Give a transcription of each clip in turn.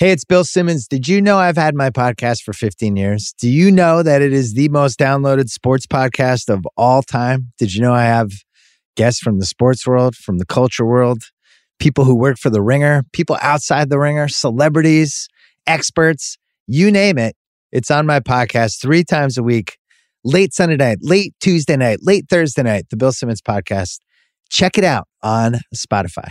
Hey, it's Bill Simmons. Did you know I've had my podcast for 15 years? Do you know that it is the most downloaded sports podcast of all time? Did you know I have guests from the sports world, from the culture world, people who work for the ringer, people outside the ringer, celebrities, experts, you name it? It's on my podcast three times a week, late Sunday night, late Tuesday night, late Thursday night, the Bill Simmons podcast. Check it out on Spotify.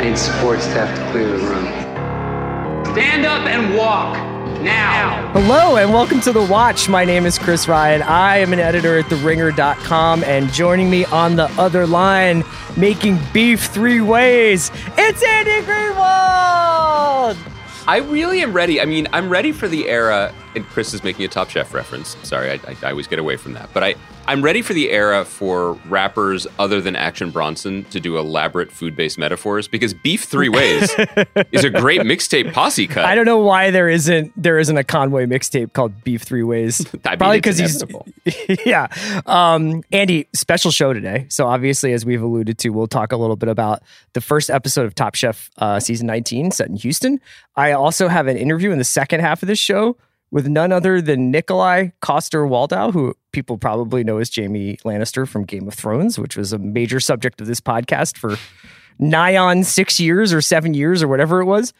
I need support staff to clear the room. Stand up and walk now. Hello and welcome to The Watch. My name is Chris Ryan. I am an editor at TheRinger.com, and joining me on the other line, making beef three ways, it's Andy Greenwald. I really am ready. I mean, I'm ready for the era, and Chris is making a Top Chef reference. Sorry, I, I, I always get away from that. But I, I'm ready for the era for rappers other than Action Bronson to do elaborate food based metaphors because Beef Three Ways is a great mixtape posse cut. I don't know why there isn't there isn't a Conway mixtape called Beef Three Ways. Probably because he's yeah. Um, Andy, special show today. So obviously, as we've alluded to, we'll talk a little bit about the first episode of Top Chef uh, season 19 set in Houston. I also have an interview in the second half of this show with none other than Nikolaj Coster Waldau, who people probably know as Jamie Lannister from Game of Thrones, which was a major subject of this podcast for nigh on six years or seven years or whatever it was.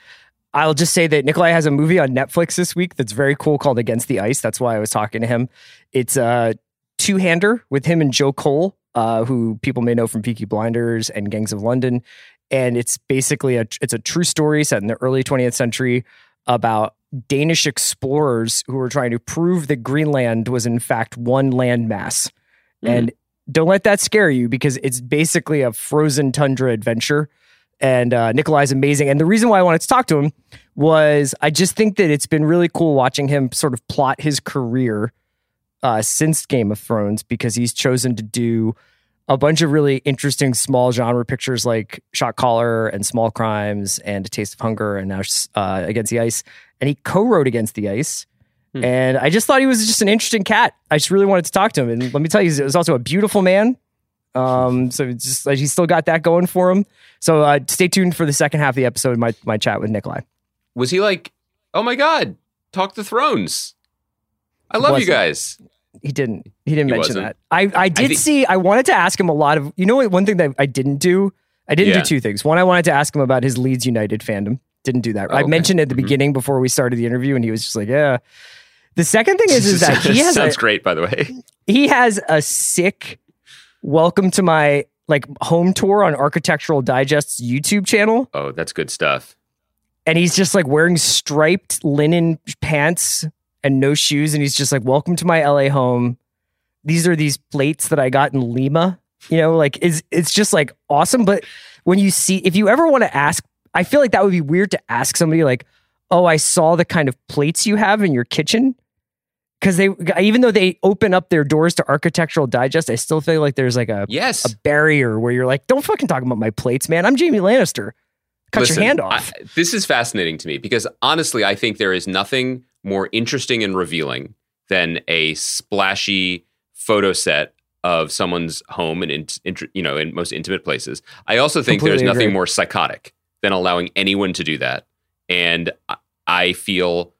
I'll just say that Nikolaj has a movie on Netflix this week that's very cool called Against the Ice. That's why I was talking to him. It's a two hander with him and Joe Cole, uh, who people may know from Peaky Blinders and Gangs of London. And it's basically a it's a true story set in the early 20th century about Danish explorers who were trying to prove that Greenland was in fact one landmass. And don't let that scare you because it's basically a frozen tundra adventure. And uh, Nikolaj's amazing. And the reason why I wanted to talk to him was I just think that it's been really cool watching him sort of plot his career uh, since Game of Thrones because he's chosen to do a bunch of really interesting small genre pictures like Shot Caller and Small Crimes and A Taste of Hunger and now uh, Against the Ice. And he co-wrote Against the Ice. And I just thought he was just an interesting cat. I just really wanted to talk to him. And let me tell you, he was also a beautiful man. Um, so just like he's still got that going for him. So uh, stay tuned for the second half of the episode, my my chat with Nikolaj. Was he like, oh my God, talk the thrones? I love you guys. He didn't. He didn't He mention wasn't. that. I I did think- see. I wanted to ask him a lot of. You know what? One thing that I didn't do. I didn't Yeah. do two things. One, I wanted to ask him about his Leeds United fandom. Didn't do that. Oh, I okay. mentioned at the Mhm. beginning before we started the interview, and he was just like, "Yeah." The second thing is, is that he has a, sounds great, by the way. he has a sick welcome to my like home tour on Architectural Digest's YouTube channel. Oh, that's good stuff. and he's just like wearing striped linen pants and no shoes and he's just like welcome to my LA home these are these plates that I got in Lima you know like it's it's just like awesome but when you see if you ever want to ask I feel like that would be weird to ask somebody like oh I saw the kind of plates you have in your kitchen cuz they even though they open up their doors to architectural digest I still feel like there's like a Yes. a barrier where you're like don't fucking talk about my plates man I'm Jamie Lannister cut Listen, your hand off I- this is fascinating to me because honestly, I think there is nothing more interesting and revealing than a splashy photo set of someone's home and in, int- you know in most intimate places. I also think there's nothing agree. more psychotic than allowing anyone to do that, and I- feel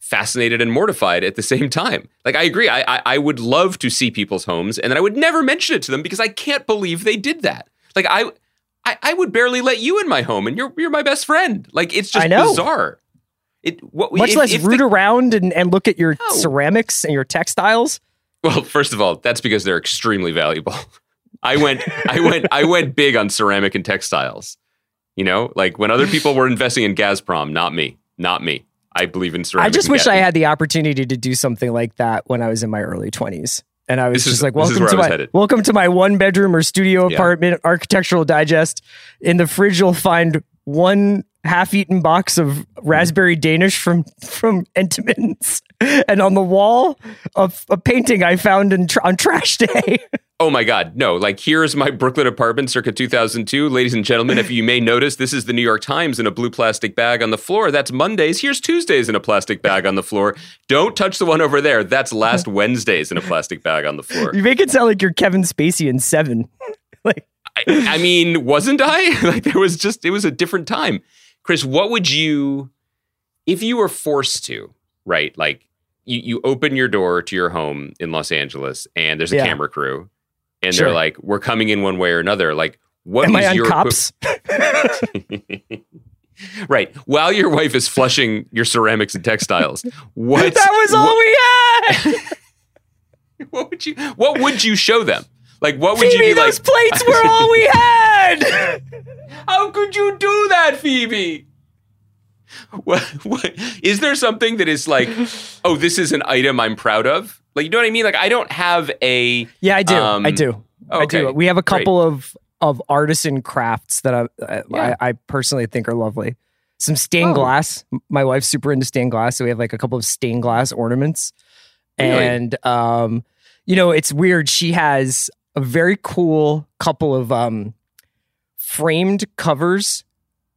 fascinated and mortified at the same time. Like I agree, I, I I would love to see people's homes, and then I would never mention it to them because I can't believe they did that. Like I. I, I would barely let you in my home, and you're you're my best friend. Like it's just bizarre. It what much if- less if root the- around and, and look at your No. ceramics and your textiles. Well, first of all, that's because they're extremely valuable. I went I went I went big on ceramic and textiles. You know, like when other people were investing in Gazprom, not me, not me. I believe in. I just wish I had the opportunity to do something like that when I was in my early 20s. And I was This is- just like, welcome to my headed. welcome to my one bedroom or studio Yeah. apartment, architectural digest. In the fridge, you'll find one half-eaten box of raspberry Danish from from Entenmann's, and on the wall, a, a painting I found in tr- on trash day. Oh my God, no. Like, here's my Brooklyn apartment circa 2002. Ladies and gentlemen, if you may notice, this is the New York Times in a blue plastic bag on the floor. That's Mondays. Here's Tuesdays in a plastic bag on the floor. Don't touch the one over there. That's last Wednesdays in a plastic bag on the floor. you make it sound like you're Kevin Spacey in Seven. like, I, I mean, wasn't I? like, there was just, it was a different time. Chris, what would you, if you were forced to, right? Like, you, you open your door to your home in Los Angeles and there's a Yeah. camera crew and Sure. they're like, we're coming in one way or another. Like, what am is I your cops? right. While your wife is flushing your ceramics and textiles, what that was all we had. what would you what would you show them? Like what would Phoebe, you be those like? plates were all we had. How could you do that, Phoebe? What, what is there something that is like, oh, this is an item I'm proud of? Like, you know what I mean? Like, I don't have a yeah, I do. Um, I do. I do. We have a great. couple of of artisan crafts that I, Yeah. I I personally think are lovely. Some stained Oh. glass. My wife's super into stained glass, so we have like a couple of stained glass ornaments. Really? And um, you know, it's weird. She has a very cool couple of um framed covers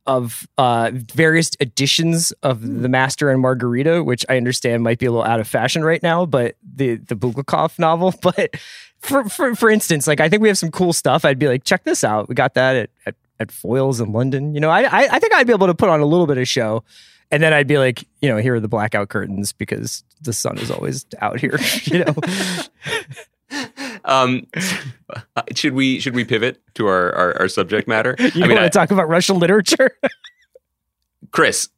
of uh various editions of Hmm. the Master and Margarita, which I understand might be a little out of fashion right now, but the the Bulgakov novel. But for for for instance, like I think we have some cool stuff. I'd be like, check this out. We got that at at, at Foyles in London. You know, I, I I think I'd be able to put on a little bit of show. And then I'd be like, you know, here are the blackout curtains because the sun is always out here. You know, um should we should we pivot to our our, our subject matter? you I mean, want I- to talk about Russian literature. Chris,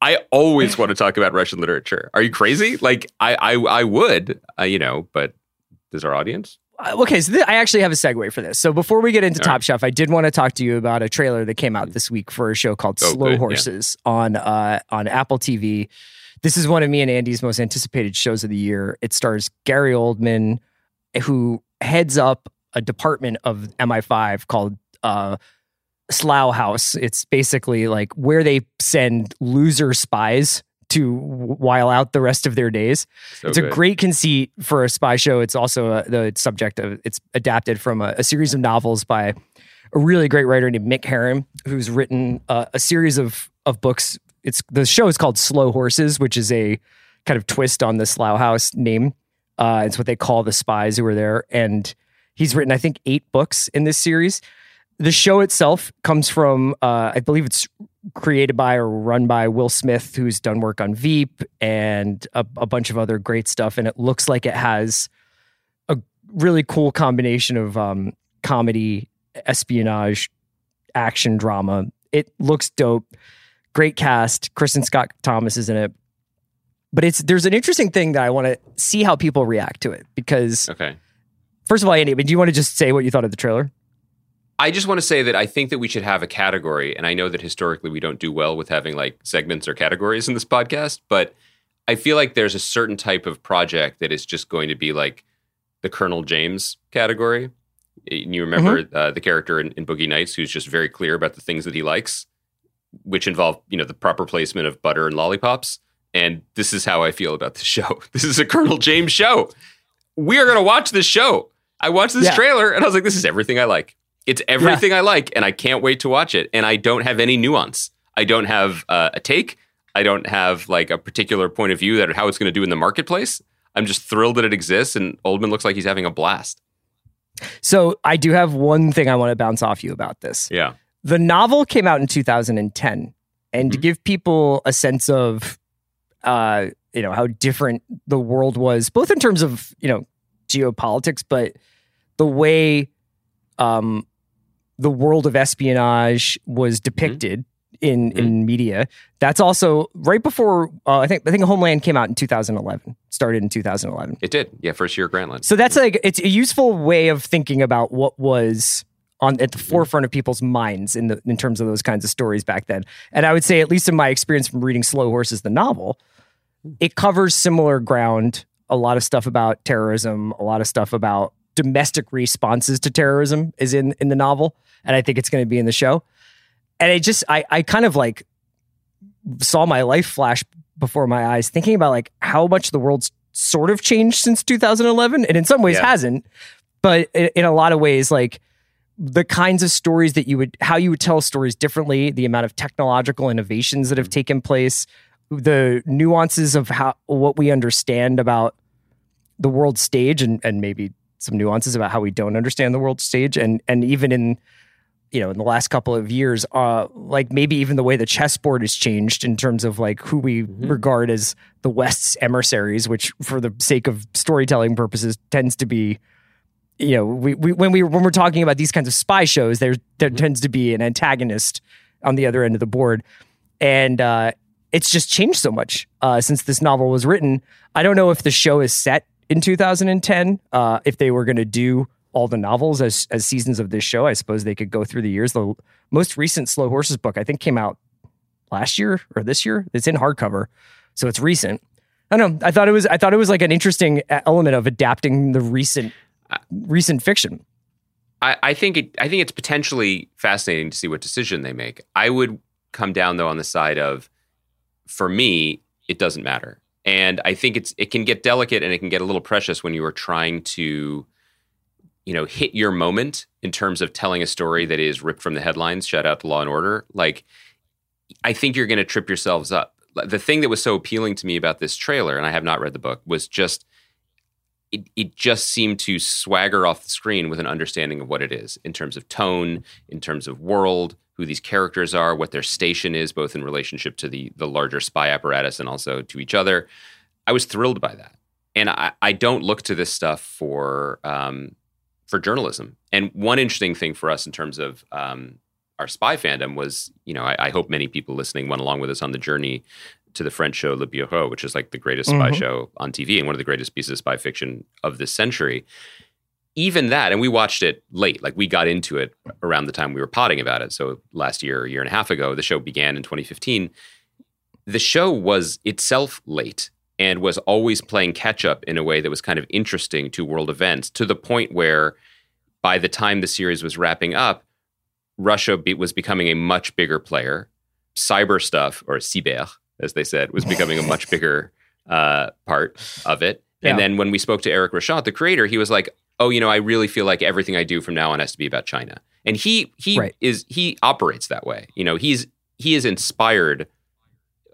I always want to talk about Russian literature. Are you crazy? Like I I, I would, uh, you know, but does our audience? Uh, okay, so th- I actually have a segue for this. So before we get into All Top right. Chef, I did want to talk to you about a trailer that came out this week for a show called Oh, Slow good, yeah. Horses on uh, on Apple TV. This is one of me and Andy's most anticipated shows of the year. It stars Gary Oldman, who heads up a department of MI5 called uh, Slough House. It's basically like where they send loser spies to while out the rest of their days So it's a great conceit for a spy show. It's also a, the subject of it's adapted from a, a series of novels by a really great writer named Mick Herron, who's written uh, a series of of books. It's the show is called Slow Horses, which is a kind of twist on the Slough House name. Uh, it's what they call the spies who were there, and he's written I think eight books in this series. The show itself comes from, uh, I believe it's created by or run by Will Smith, who's done work on Veep and a, a bunch of other great stuff. And it looks like it has a really cool combination of um, comedy, espionage, action drama. It looks dope. Great cast. Kristin Scott Thomas is in it. But it's there's an interesting thing that I want to see how people react to it because Okay. first of all, Andy, do you want to just say what you thought of the trailer? I just want to say that I think that we should have a category, and I know that historically we don't do well with having like segments or categories in this podcast, but I feel like there's a certain type of project that is just going to be like the Colonel James category. And you remember uh, the character in, in Boogie Nights who's just very clear about the things that he likes, which involve you know the proper placement of butter and lollipops. And this is how I feel about the show. This is a Colonel James show. We are going to watch this show. I watched this Yeah. trailer and I was like, this is everything I like. It's everything I like, and I can't wait to watch it. And I don't have any nuance. I don't have uh, a take. I don't have like a particular point of view that how it's going to do in the marketplace. I'm just thrilled that it exists, and Oldman looks like he's having a blast. So I do have one thing I want to bounce off you about this. Yeah, The novel came out in 2010, and to Mhm. give people a sense of, uh, you know, how different the world was, both in terms of you know geopolitics, but the way, um, the world of espionage was depicted in in media. That's also right before uh, I think I think Homeland came out in 2011, started in 2011. it did. Yeah, first year Grantland. So that's like it's a useful way of thinking about what was on at the Mm-hmm. forefront of people's minds in the in terms of those kinds of stories back then. And I would say, at least in my experience from reading Slow Horses, the novel, it covers similar ground. A lot of stuff about terrorism, a lot of stuff about domestic responses to terrorism is in in the novel, and I think it's going to be in the show. and I just I I kind of like saw my life flash before my eyes, thinking about like how much the world's sort of changed since 2011, and in some ways Yeah. hasn't, but in, in a lot of ways, like the kinds of stories that you would how you would tell stories differently, the amount of technological innovations that have mm. taken place, the nuances of how what we understand about the world stage and and maybe some nuances about how we don't understand the world stage. And and even in you know in the last couple of years uh like maybe even the way the chessboard has changed in terms of like who we regard as the west's emissaries which for the sake of storytelling purposes tends to be you know we, we when we when we're talking about these kinds of spy shows there there tends to be an antagonist on the other end of the board. And uh it's just changed so much uh since this novel was written. I don't know if the show is set in 2010 uh if they were going to do all the novels as as seasons of this show. I suppose they could go through the years. The most recent slow horses book i think came out last year or this year. It's in hardcover so it's recent. I don't know. I thought it was i thought it was like an interesting uh, element of adapting the recent recent fiction. I, I think it, I think it's potentially fascinating to see what decision they make. I would come down though on the side of, for me, it doesn't matter, and I think it's it can get delicate and it can get a little precious when you are trying to, you know, hit your moment in terms of telling a story that is ripped from the headlines. Shout out to Law and Order. Like, I think you're going to trip yourselves up. The thing that was so appealing to me about this trailer, and I have not read the book, was just it, it just seemed to swagger off the screen with an understanding of what it is in terms of tone, in terms of world, who these characters are, what their station is, both in relationship to the the larger spy apparatus and also to each other. I was thrilled by that, and I, I don't look to this stuff for um, for journalism. And one interesting thing for us in terms of um, our spy fandom was, you know, I, I hope many people listening went along with us on the journey to the French show Le Bureau, which is like the greatest spy Mhm. show on TV and one of the greatest pieces of spy fiction of this century. Even that, and we watched it late. Like we got into it around the time we were potting about it. So last year, a year and a half ago, the show began in 2015. The show was itself late and was always playing catch up in a way that was kind of interesting to world events to the point where by the time the series was wrapping up, Russia be, was becoming a much bigger player. Cyber stuff, or cyber, as they said, was becoming a much bigger uh, part of it. And then when we spoke to Eric Rochant, the creator, he was like, "Oh, you know, I really feel like everything I do from now on has to be about China." And he he Right. is he operates that way. You know, he's he is inspired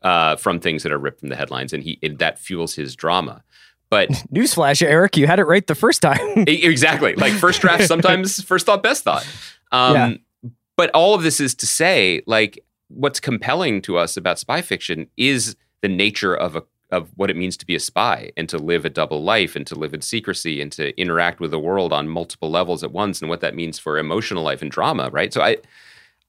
uh, from things that are ripped from the headlines, and he and that fuels his drama. But newsflash eric you had it right the first time exactly like first draft sometimes first thought best thought um Yeah. but all of this is to say like what's compelling to us about spy fiction is the nature of a of what it means to be a spy and to live a double life and to live in secrecy and to interact with the world on multiple levels at once and what that means for emotional life and drama right? So i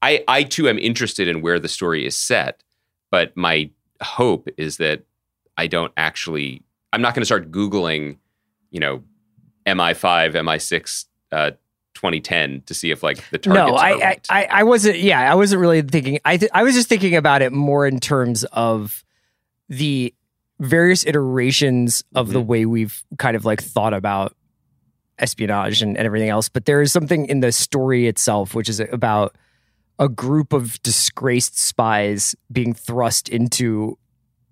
i i too am interested in where the story is set but my hope is that i don't actually i'm not going to start googling you know mi5 mi6 uh 2010 to see if like the targets no I, I right. i i wasn't yeah i wasn't really thinking i th- i was just thinking about it more in terms of the various iterations of the mm-hmm. way we've kind of like thought about espionage and, and everything else but there is something in the story itself which is about a group of disgraced spies being thrust into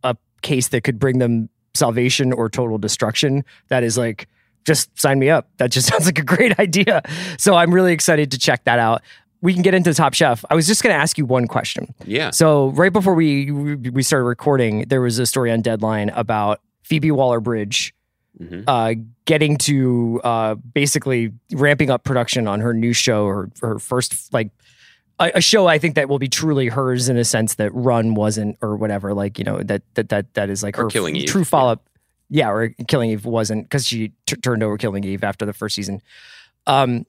a case that could bring them salvation or total destruction that is like just sign me up that just sounds like a great idea so i'm really excited to check that out we can get into top chef i was just going to ask you one question yeah so right before we we started recording, there was a story on Deadline about Phoebe Waller-Bridge Mhm. uh, getting to uh, basically ramping up production on her new show, her her first like a, show I think that will be truly hers in a sense that Run wasn't or whatever. Like you know that that that that is like Or her Killing Eve, true follow up. Yeah, or Killing Eve wasn't because she t- turned over Killing Eve after the first season. Um,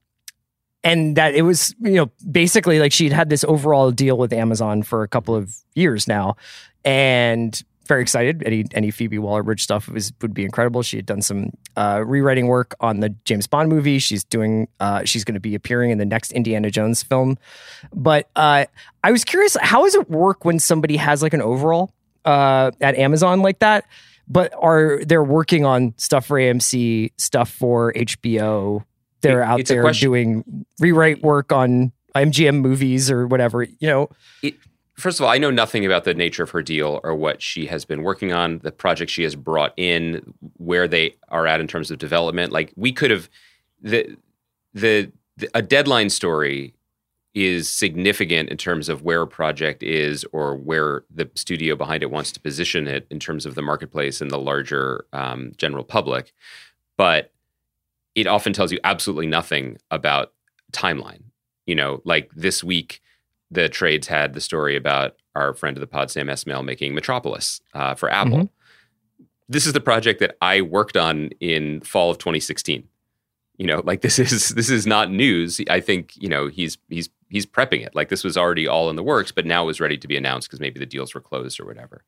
and that it was you know basically like she'd had this overall deal with Amazon for a couple of years now, and very excited. Any any Phoebe Waller Bridge stuff was would be incredible. She had done some uh, rewriting work on the James Bond movie. She's doing uh, she's going to be appearing in the next Indiana Jones film. But uh, I was curious, how does it work when somebody has like an overall uh, at Amazon like that? But are they're working on stuff for AMC, stuff for HBO? They're It- out there doing rewrite work on MGM movies or whatever. You know, it, first of all, I know nothing about the nature of her deal or what she has been working on, the project she has brought in, where they are at in terms of development. Like we could have the the, the a deadline story is significant in terms of where a project is or where the studio behind it wants to position it in terms of the marketplace and the larger um, general public. But it often tells you absolutely nothing about timeline. You know, like this week, the trades had the story about our friend of the pod, Sam Esmail, making Metropolis uh, for Apple. Mm-hmm. This is the project that I worked on in fall of 2016. You know, like this is this is not news. I think you know he's he's he's prepping it. Like this was already all in the works, but now was ready to be announced because maybe the deals were closed or whatever.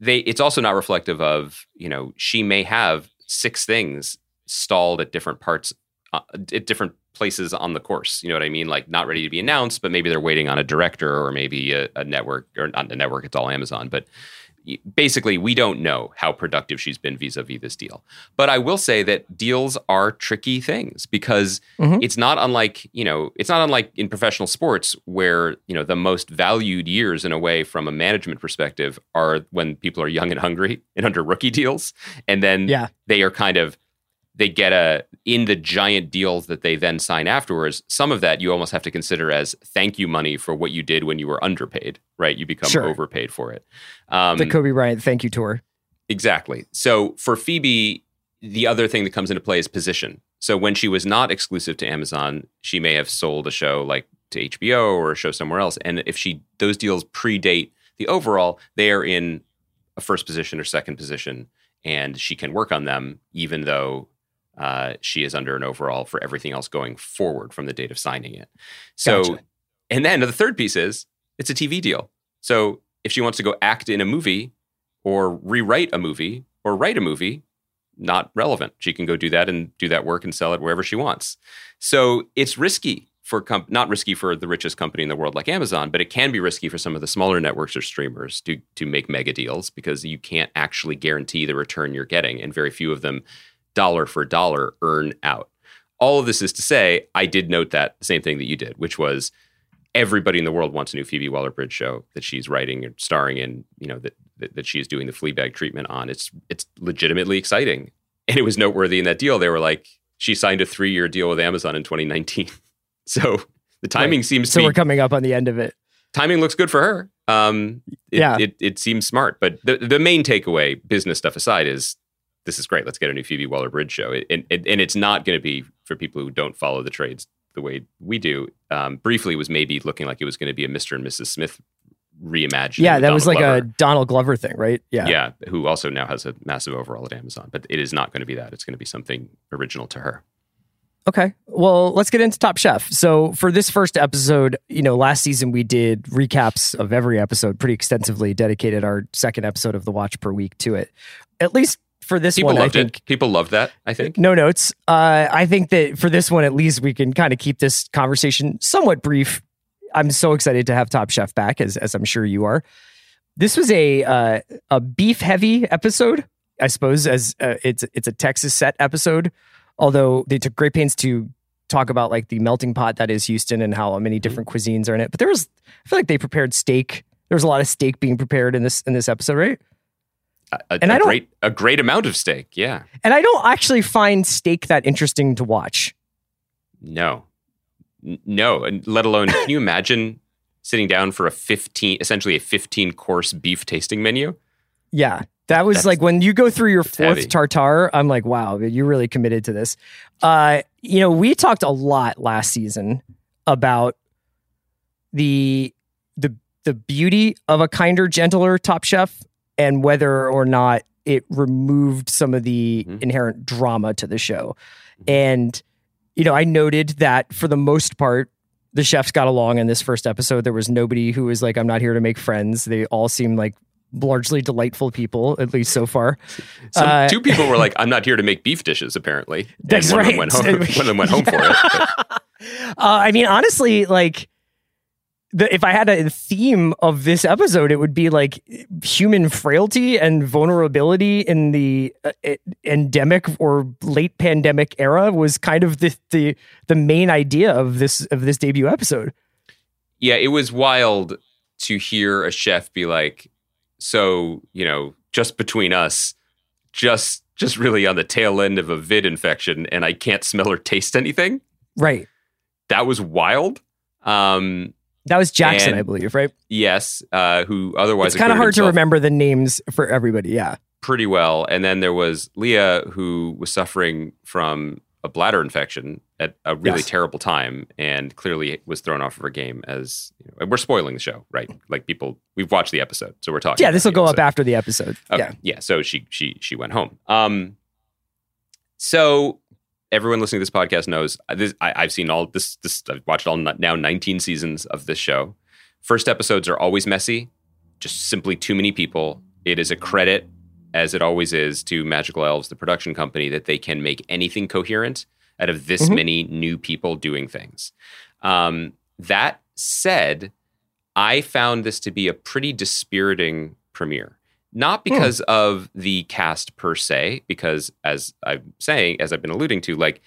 They it's also not reflective of you know she may have six things stalled at different parts uh, at different places on the course. You know what I mean? Like not ready to be announced, but maybe they're waiting on a director or maybe a, a network or not a network. It's all Amazon, but basically we don't know how productive she's been vis-a-vis this deal but i will say that deals are tricky things because mm-hmm. it's not unlike you know it's not unlike in professional sports where you know the most valued years in a way from a management perspective are when people are young and hungry and under rookie deals and then yeah. they are kind of they get a in the giant deals that they then sign afterwards some of that you almost have to consider as thank you money for what you did when you were underpaid right? You become sure. overpaid for it. Um, the kobe bryant thank you tour. Exactly. So for phoebe the other thing that comes into play is position. So when she was not exclusive to amazon she may have sold a show like to hbo or a show somewhere else. And if she those deals predate the overall they are in a first position or second position and she can work on them even though uh, she is under an overall for everything else going forward from the date of signing it. So, gotcha. and then the third piece is it's a TV deal. So if she wants to go act in a movie or rewrite a movie or write a movie, not relevant. She can go do that and do that work and sell it wherever she wants. So it's risky for comp- not risky for the richest company in the world like Amazon, but it can be risky for some of the smaller networks or streamers to to make mega deals because you can't actually guarantee the return you're getting, and very few of them dollar for dollar earn out. All of this is to say, I did note that same thing that you did, which was everybody in the world wants a new Phoebe Waller-Bridge show that she's writing and starring in. You know that that, that she's doing the Fleabag treatment on. It's it's legitimately exciting, and it was noteworthy in that deal. They were like, she signed a three-year deal with Amazon in 2019, so the timing right. seems. So be, we're coming up on the end of it. Timing looks good for her. Um, it, yeah, it, it seems smart. But the the main takeaway, business stuff aside, is this is great. Let's get a new Phoebe Waller Bridge show. and, and, and it's not going to be for people who don't follow the trades the way we do. Um, briefly, was maybe looking like it was going to be a Mr. and Mrs. Smith reimagined. Yeah, that Donald was like Glover. a Donald Glover thing, right? Yeah. Yeah, who also now has a massive overall at Amazon. But it is not going to be that. It's going to be something original to her. Okay. Well, let's get into Top Chef. So, for this first episode, you know, last season we did recaps of every episode pretty extensively, dedicated our second episode of the watch per week to it. At least for this People one, loved I think it. People loved that. I think no notes. Uh, I think that for this one, at least we can kind of keep this conversation somewhat brief. I'm so excited to have Top Chef back, as as I'm sure you are. This was a uh, a beef heavy episode, I suppose, as uh, it's it's a Texas set episode. Although they took great pains to talk about like the melting pot that is Houston and how many mm-hmm. different cuisines are in it. But there was, I feel like they prepared steak. There was a lot of steak being prepared in this in this episode, right? A, and a I great a great amount of steak. Yeah, and I don't actually find steak that interesting to watch. No, no, and let alone can you imagine sitting down for a fifteen, essentially a fifteen course beef tasting menu? Yeah, that was That's, like when you go through your fourth tartar. I'm like, wow, you're really committed to this. Uh, you know, we talked a lot last season about the the the beauty of a kinder, gentler Top Chef and whether or not it removed some of the mm-hmm. inherent drama to the show. Mm-hmm. And, you know, I noted that for the most part, the chefs got along in this first episode. There was nobody who was like, I'm not here to make friends. They all seemed like largely delightful people, at least so far. Some, uh, two people were like, "I'm not here to make beef dishes." Apparently, that's and one right. Of them went home, one of them went home for it. uh, I mean, honestly, like the, if I had a theme of this episode, it would be like human frailty and vulnerability in the uh, endemic or late pandemic era was kind of the, the the main idea of this of this debut episode. yeah, it was wild to hear a chef be like, "So you know, just between us, just just really on the tail end of a vid infection, and I can't smell or taste anything." Right. That was wild. Um, That was Jackson, And- I believe, right? yes, uh, who otherwise It's kind of hard to remember the names for everybody. Yeah. pretty well. And then there was Leah, who was suffering from a bladder infection at a really Yes. terrible time, and clearly was thrown off of her game. As you know, we're spoiling the show, right? Like people, we've watched the episode, so we're talking. Yeah, this will go up after the episode. Okay. Yeah. Yeah. So she she she went home. Um. So everyone listening to this podcast knows uh, this. I, I've seen all this. This I've watched all now 19 seasons of this show. First episodes are always messy, just simply too many people. It is a credit, as it always is, to Magical Elves, the production company, that they can make anything coherent out of this Mhm. many new people doing things. Um, that said, I found this to be a pretty dispiriting premiere. Not because of the cast per se, because as I'm saying, as I've been alluding to, like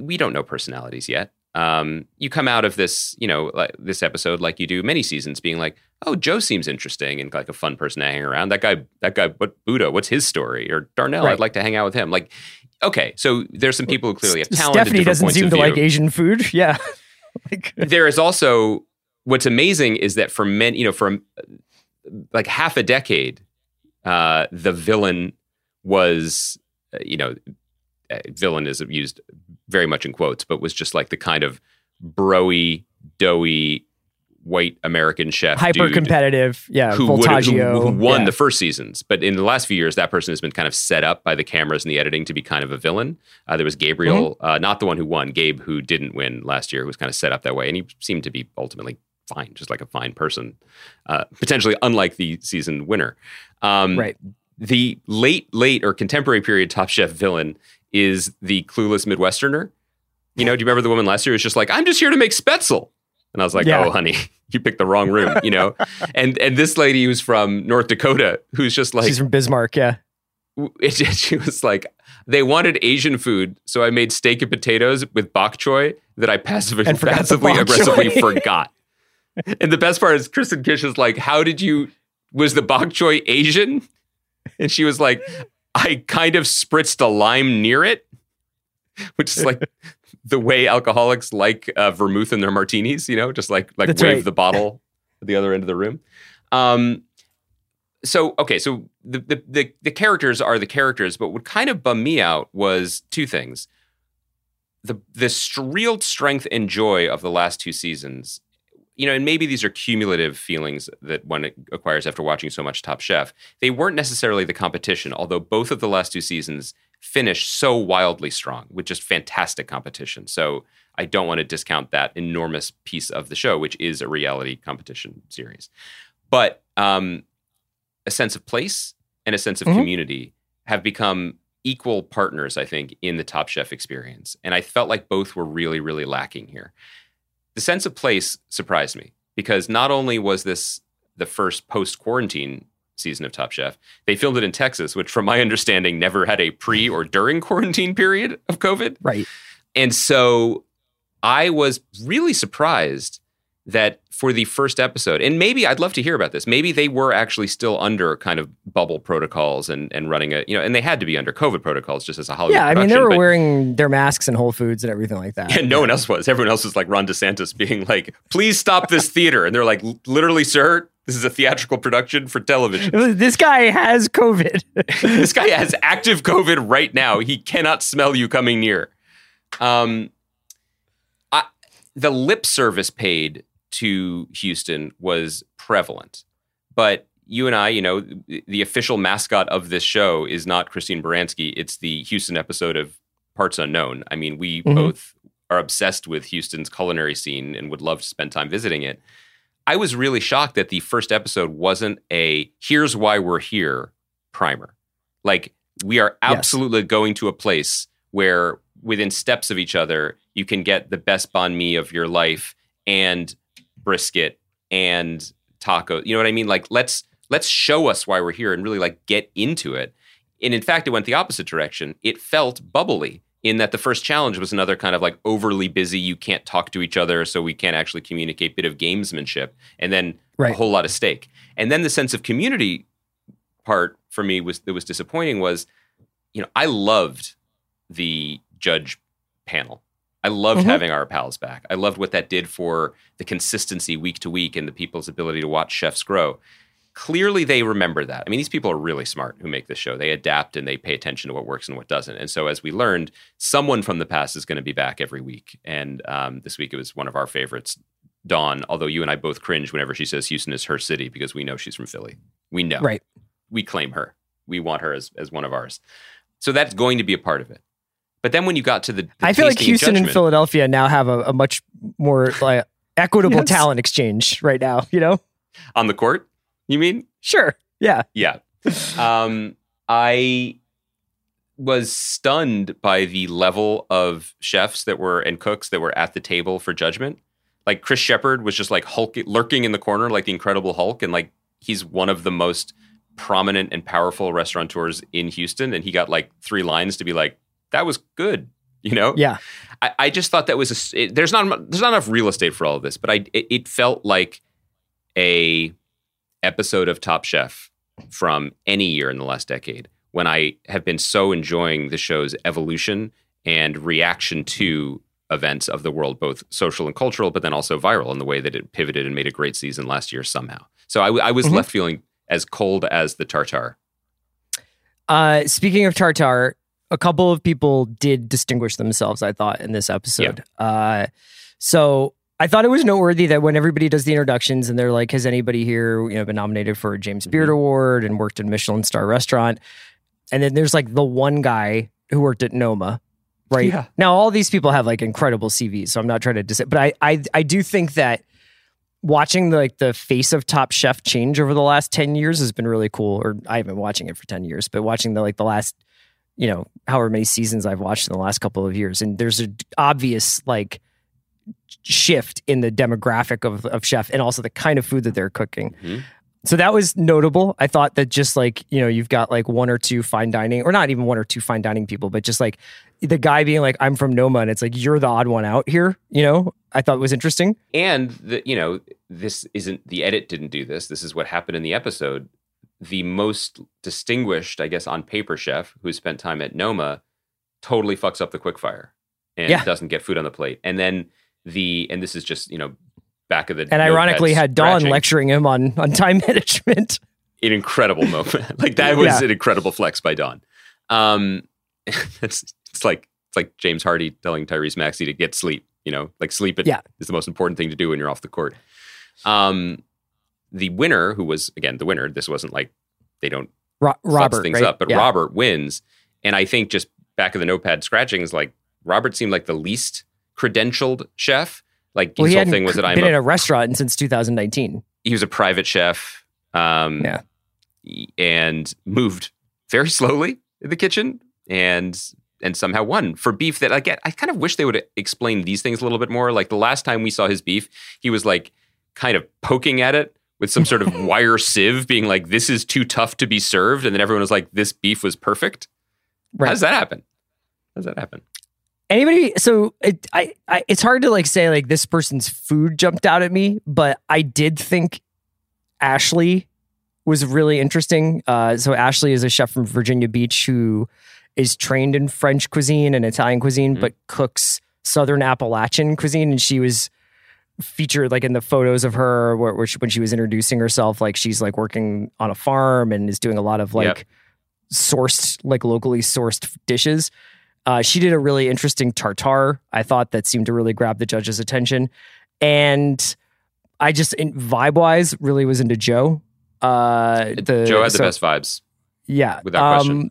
we don't know personalities yet. Um, you come out of this, you know, like this episode, like you do many seasons, being like, "Oh, Joe seems interesting and like a fun person to hang around." That guy, that guy, what Buddha? What's his story? Or Darnell? Right. I'd like to hang out with him. Like, okay, so there's some people who clearly have talent. Stephanie doesn't seem to like Asian food. Yeah. like, there is also what's amazing is that for men, you know, for um, like half a decade, uh, the villain was, uh, you know, uh, villain is used very much in quotes, but was just like the kind of broy, doughy, white American chef, hyper competitive. Yeah. who, would, who, who won yeah. the first seasons. But in the last few years, that person has been kind of set up by the cameras and the editing to be kind of a villain. Uh, there was Gabriel, Mm-hmm. uh, not the one who won, Gabe, who didn't win last year, who was kind of set up that way. And he seemed to be ultimately fine, just like a fine person, uh, potentially unlike the season winner. Um, Right. The late, late or contemporary period Top Chef villain is the clueless Midwesterner. You know, do you remember the woman last year who was just like, I'm just here to make Spaetzle? And I was like, Yeah. oh, honey, you picked the wrong room, you know? and and this lady who's from North Dakota, who's just like, She's from Bismarck. Yeah. it, she was like, they wanted Asian food, so I made steak and potatoes with bok choy that I passively, passively aggressively forgot. And the best part is Kristen Kish is like, how did you, was the bok choy Asian? And she was like, I kind of spritzed a lime near it, which is like the way alcoholics like uh, vermouth in their martinis, you know, just like like That's wave right. the bottle at the other end of the room. Um, so okay, so the, the the the characters are the characters, but what kind of bummed me out was two things: the the real strength and joy of the last two seasons. You know, and maybe these are cumulative feelings that one acquires after watching so much Top Chef. They weren't necessarily the competition, although both of the last two seasons finished so wildly strong with just fantastic competition. So I don't want to discount that enormous piece of the show, which is a reality competition series. But um, a sense of place and a sense of Mhm. community have become equal partners, I think, in the Top Chef experience. And I felt like both were really, really lacking here. The sense of place surprised me because not only was this the first post quarantine season of Top Chef, they filmed it in Texas, which, from my understanding, never had a pre or during quarantine period of COVID. Right. And so I was really surprised that for the first episode, and maybe I'd love to hear about this. Maybe they were actually still under kind of bubble protocols and, and running a, you know, and they had to be under COVID protocols just as a Hollywood Yeah. I mean, they were but- wearing their masks in Whole Foods and everything like that. and no one else was. Everyone else was like Ron DeSantis being like, please stop this theater. And they're like, literally, sir, this is a theatrical production for television. This guy has COVID. this guy has active COVID right now. He cannot smell you coming near. Um, I, the lip service paid to Houston was prevalent, but you and I, you know, the official mascot of this show is not Christine Baranski. It's the Houston episode of Parts Unknown. I mean, we Mhm. both are obsessed with Houston's culinary scene and would love to spend time visiting it. I was really shocked that the first episode wasn't a here's why we're here primer. Like we are Yes. absolutely going to a place where within steps of each other you can get the best banh mi of your life and brisket and taco. You know what I mean? Like let's let's show us why we're here and really like get into it. And in fact, it went the opposite direction. It felt bubbly. in that the first challenge was another kind of like overly busy, you can't talk to each other, so we can't actually communicate bit of gamesmanship, and then Right. a whole lot of steak. And then the sense of community part for me was that was disappointing was, you know, I loved the judge panel. I loved Mhm. having our pals back. I loved what that did for the consistency week to week and the people's ability to watch chefs grow. Clearly, they remember that. I mean, these people are really smart who make this show. They adapt and they pay attention to what works and what doesn't. And so, as we learned, someone from the past is going to be back every week. And um, this week, it was one of our favorites, Dawn. Although you and I both cringe whenever she says Houston is her city because we know she's from Philly. We know Right. we claim her. We want her as, as one of ours. So that's going to be a part of it. But then when you got to the, the I feel like tasting Houston and judgment- Philadelphia now have a, a much more like equitable Yes. talent exchange right now. You know? on the court, you mean? Sure. Yeah. Yeah. Um, I was stunned by the level of chefs that were and cooks that were at the table for judgment. Like Chris Shepard was just like Hulk lurking in the corner like the Incredible Hulk, and like he's one of the most prominent and powerful restaurateurs in Houston, and he got like three lines to be like, "That was good," you know. Yeah. I, I just thought that was a it, there's not there's not enough real estate for all of this, but I it, it felt like a episode of Top Chef from any year in the last decade when I have been so enjoying the show's evolution and reaction to events of the world, both social and cultural, but then also viral in the way that it pivoted and made a great season last year somehow. So I was Mhm. left feeling as cold as the tartar. Uh, speaking of Tartar, a couple of people did distinguish themselves, I thought, in this episode. Uh, so I thought it was noteworthy that when everybody does the introductions and they're like, has anybody here you know, been nominated for a James Beard Mhm. Award and worked in Michelin star restaurant? And then there's like the one guy who worked at Noma, right? Yeah. Now, all these people have like incredible CVs, so I'm not trying to dis but I, I, I do think that watching the, like the face of Top Chef change over the last 10 years has been really cool. Or I haven't been watching it for 10 years, but watching the like the last, you know, however many seasons I've watched in the last couple of years. And there's an obvious like shift in the demographic of, of chef and also the kind of food that they're cooking. Mhm. So that was notable. I thought that just like, you know, you've got like one or two fine dining, or not even one or two fine dining people, but just like the guy being like, I'm from Noma, and it's like, you're the odd one out here, you know, I thought was interesting. And the, you know, this isn't the edit didn't do this. This is what happened in the episode. The most distinguished, I guess, on paper chef who spent time at Noma totally fucks up the quickfire and Yeah. doesn't get food on the plate. And then the and this is just you know back of the And ironically, had Dawn scratching. lecturing him on on time management. an incredible moment. like that was Yeah. an incredible flex by Dawn. Um, it's it's like it's like James Harden telling Tyrese Maxey to get sleep. You know, like sleep it is Yeah. the most important thing to do when you're off the court. Um, the winner, who was again the winner, this wasn't like they don't Ro- Robert, things right? up, but Yeah. Robert wins. And I think just back of the notepad scratching is like Robert seemed like the least credentialed chef. Like well, his whole thing was that I've been a in a restaurant since 2019. he was a private chef um, Yeah. and moved very slowly in the kitchen and and somehow won for beef that like I kind of wish they would explain these things a little bit more like the last time we saw his beef he was like kind of poking at it with some sort of wire sieve being like this is too tough to be served and then everyone was like this beef was perfect Right. how does that happen how does that happen Anybody? So it, I, I, it's hard to like say like this person's food jumped out at me, but I did think Ashleigh was really interesting. Uh, so Ashleigh is a chef from Virginia Beach who is trained in French cuisine and Italian cuisine, Mhm. but cooks Southern Appalachian cuisine, and she was featured like in the photos of her where, where she, when she was introducing herself like she's like working on a farm and is doing a lot of like Yep. sourced like locally sourced dishes. Uh, she did a really interesting tartar i thought that seemed to really grab the judge's attention. And i just in vibe wise really was into joe. Uh the joe had the best vibes. Yeah without question.